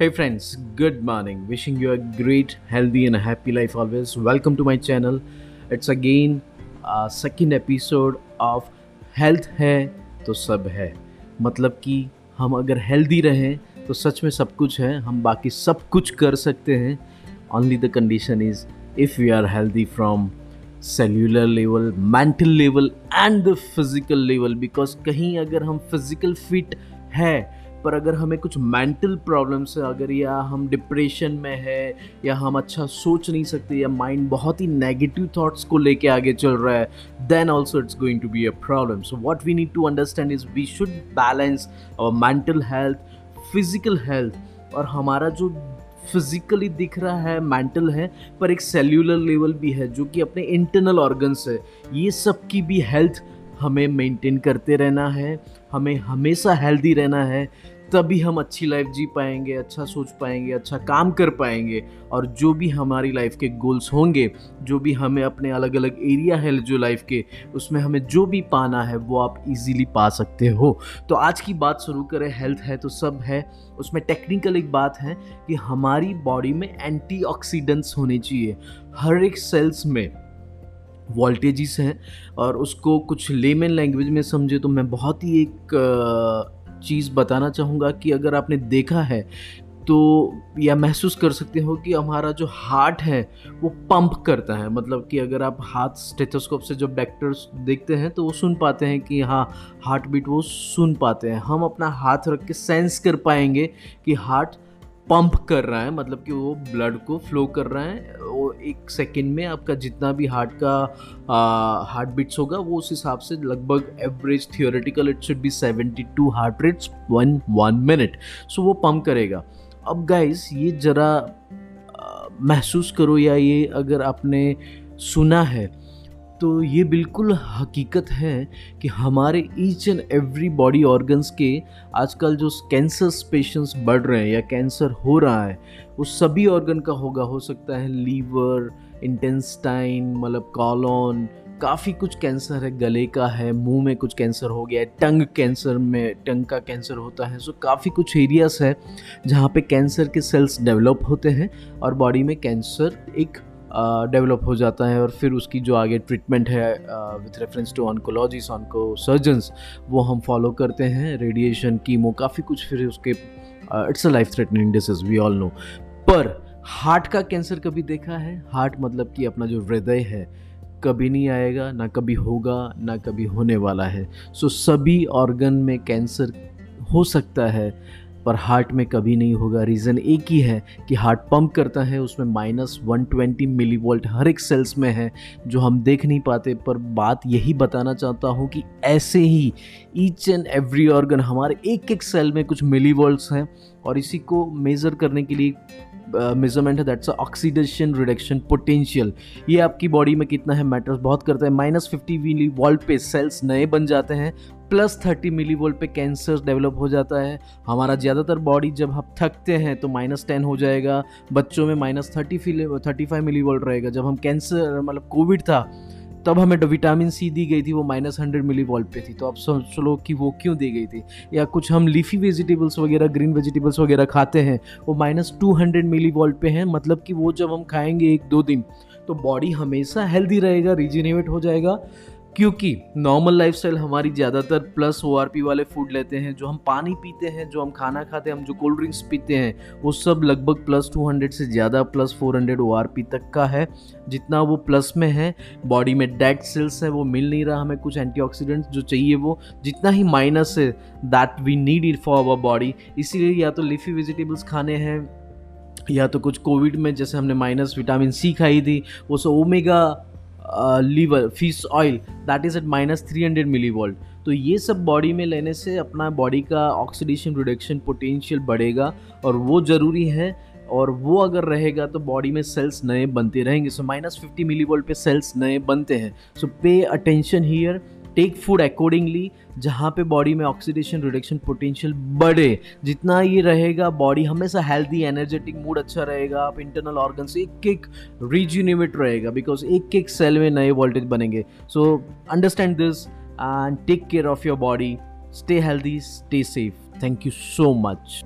Hey friends, good morning. Wishing you a great, healthy, and a happy life always. Welcome to my channel. It's again a second episode of Health है तो सब है मतलब कि हम अगर healthy रहें तो सच में सब कुछ है हम बाकी सब कुछ कर सकते हैं only the condition is if we are healthy from cellular level mental level and the physical level because कहीं अगर हम फ़िज़िकल फिट है पर अगर हमें कुछ मेंटल प्रॉब्लम्स है अगर या हम डिप्रेशन में है, या हम अच्छा सोच नहीं सकते, या माइंड बहुत ही नेगेटिव थॉट्स को लेके आगे चल रहा है then also it's going to be a problem so what we need to understand is we should balance our mental health physical health और हमारा जो फिजिकली दिख रहा है मेंटल है, पर एक सेल्यूलर लेवल भी है, जो कि अपने इंटरनल ऑर्गन्स है, ये सब की भी हेल्थ हमें मेंटेन करते रहना है, हमें हमेशा हेल्दी रहना है, तभी हम अच्छी लाइफ जी पाएँगे अच्छा सोच पाएँगे अच्छा काम कर पाएँगे। और जो भी हमारी लाइफ के गोल्स होंगे, जो भी हमें अपने अलग अलग एरिया है जो लाइफ के, उसमें हमें जो भी पाना है, वो आप इजीली पा सकते हो। तो आज की बात शुरू करें हेल्थ है तो सब है। उसमें टेक्निकल एक बात है कि हमारी बॉडी में एंटीऑक्सीडेंट्स होने चाहिए। हर एक सेल्स में वोल्टेजेस हैं और उसको कुछ लेमन लैंग्वेज में समझे तो मैं बहुत ही एक चीज़ बताना चाहूँगा कि अगर आपने देखा है तो या महसूस कर सकते हो कि हमारा जो हार्ट है, वो पंप करता है। मतलब कि अगर आप हाथ स्टेथोस्कोप से जब डॉक्टर्स देखते हैं तो वो सुन पाते हैं कि हाँ हार्ट बीट वो सुन पाते हैं। हम अपना हाथ रख के सेंस कर पाएँगे कि हार्ट पंप कर रहा है मतलब कि वो ब्लड को फ्लो कर रहा है, वो एक सेकेंड में आपका जितना भी हार्ट का हार्ट बीट्स होगा, वो उस हिसाब से लगभग average theoretical it should be seventy two heart rates one one minute. So वो पंप करेगा। अब गाइस ये ज़रा महसूस करो या ये अगर आपने सुना है तो ये बिल्कुल हकीकत है कि हमारे each and every body organs के आजकल जो कैंसर पेशेंट्स बढ़ रहे हैं या कैंसर हो रहा है, वो सभी ऑर्गन का होगा, हो सकता है लीवर इंटेंस्टाइन मतलब कॉलोन काफ़ी कुछ कैंसर है, गले का है, मुँह में कुछ कैंसर हो गया है टंग कैंसर में, टंग का कैंसर होता है सो काफ़ी कुछ एरियाज़ है जहाँ पे कैंसर के सेल्स डेवलप होते हैं और बॉडी में कैंसर एक डेवलप हो जाता है और फिर उसकी जो आगे ट्रीटमेंट है with reference to oncologists onco surgeons वो हम फॉलो करते हैं। रेडिएशन कीमो काफ़ी कुछ फिर उसके it's a life threatening disease we all know पर हार्ट का कैंसर कभी देखा है? हार्ट मतलब कि अपना जो हृदय है कभी नहीं आएगा ना कभी होगा ना कभी होने वाला है। सो so, सभी ऑर्गन में कैंसर हो सकता है। पर हार्ट में कभी नहीं होगा। रीज़न एक ही है कि हार्ट पंप करता है, उसमें minus one twenty milli volt हर एक सेल्स में है, जो हम देख नहीं पाते। पर बात यही बताना चाहता हूँ कि ऐसे ही ईच एंड एवरी ऑर्गन हमारे एक एक सेल में कुछ मिली वोल्ट्स हैं और इसी को मेज़र करने के लिए मेज़रमेंट है दैट्स ऑक्सीडेशन रिडक्शन पोटेंशियल ये आपकी बॉडी में कितना है मैटर्स बहुत करता है। माइनस फिफ्टी मिली वॉल्ट पे सेल्स नए बन जाते हैं प्लस थर्टी मिली वोल्ट पे कैंसर डेवलप हो जाता है। हमारा ज़्यादातर बॉडी जब हम थकते हैं तो माइनस टेन हो जाएगा। बच्चों में minus thirty thirty five millivolt रहेगा। जब हम कैंसर मतलब कोविड था तब हमें विटामिन सी दी गई थी, वो माइनस हंड्रेड मिली वॉल्ट पे थी। तो आप सोच लो कि वो क्यों दी गई थी? या कुछ हम लीफी वेजिटेबल्स वगैरह ग्रीन वेजिटेबल्स वगैरह खाते हैं, वो माइनस टू हंड्रेड मिली वॉल्ट पे हैं मतलब कि वो जब हम खाएँगे एक दो दिन तो बॉडी हमेशा हेल्दी रहेगा रिजिनेवेट हो जाएगा। क्योंकि नॉर्मल लाइफस्टाइल हमारी ज़्यादातर प्लस ओआरपी वाले फ़ूड लेते हैं, जो हम पानी पीते हैं, जो हम खाना खाते हैं, हम जो कोल्ड ड्रिंक्स पीते हैं, वो सब लगभग प्लस टू हंड्रेड से ज़्यादा प्लस फोर हंड्रेड ओ तक का है। जितना वो प्लस में है बॉडी में डेड सेल्स है, वो मिल नहीं रहा हमें कुछ एंटी जो चाहिए वो। जितना ही माइनस है that we need it for our body इसीलिए या तो लिफी वेजिटेबल्स खाने हैं, या तो कुछ कोविड में जैसे हमने माइनस विटामिन सी खाई थी, वो so omega liver fish oil that is at minus three hundred millivolt तो ये सब बॉडी में लेने से अपना बॉडी का ऑक्सीडेशन रिडक्शन पोटेंशियल बढ़ेगा और वो ज़रूरी है और वो अगर रहेगा तो बॉडी में सेल्स नए बनते रहेंगे। So minus fifty milli volt पे सेल्स नए बनते हैं। So pay attention here take food accordingly जहाँ पे बॉडी में ऑक्सीडेशन रिडक्शन पोटेंशियल बढ़े। जितना ये रहेगा बॉडी हमेशा हेल्दी एनर्जेटिक मूड अच्छा रहेगा। आप इंटरनल ऑर्गन से एक एक रिज्यूनिवेट रहेगा बिकॉज़ एक एक सेल में नए वोल्टेज बनेंगे। So understand this and take care of your body stay healthy stay safe thank you so much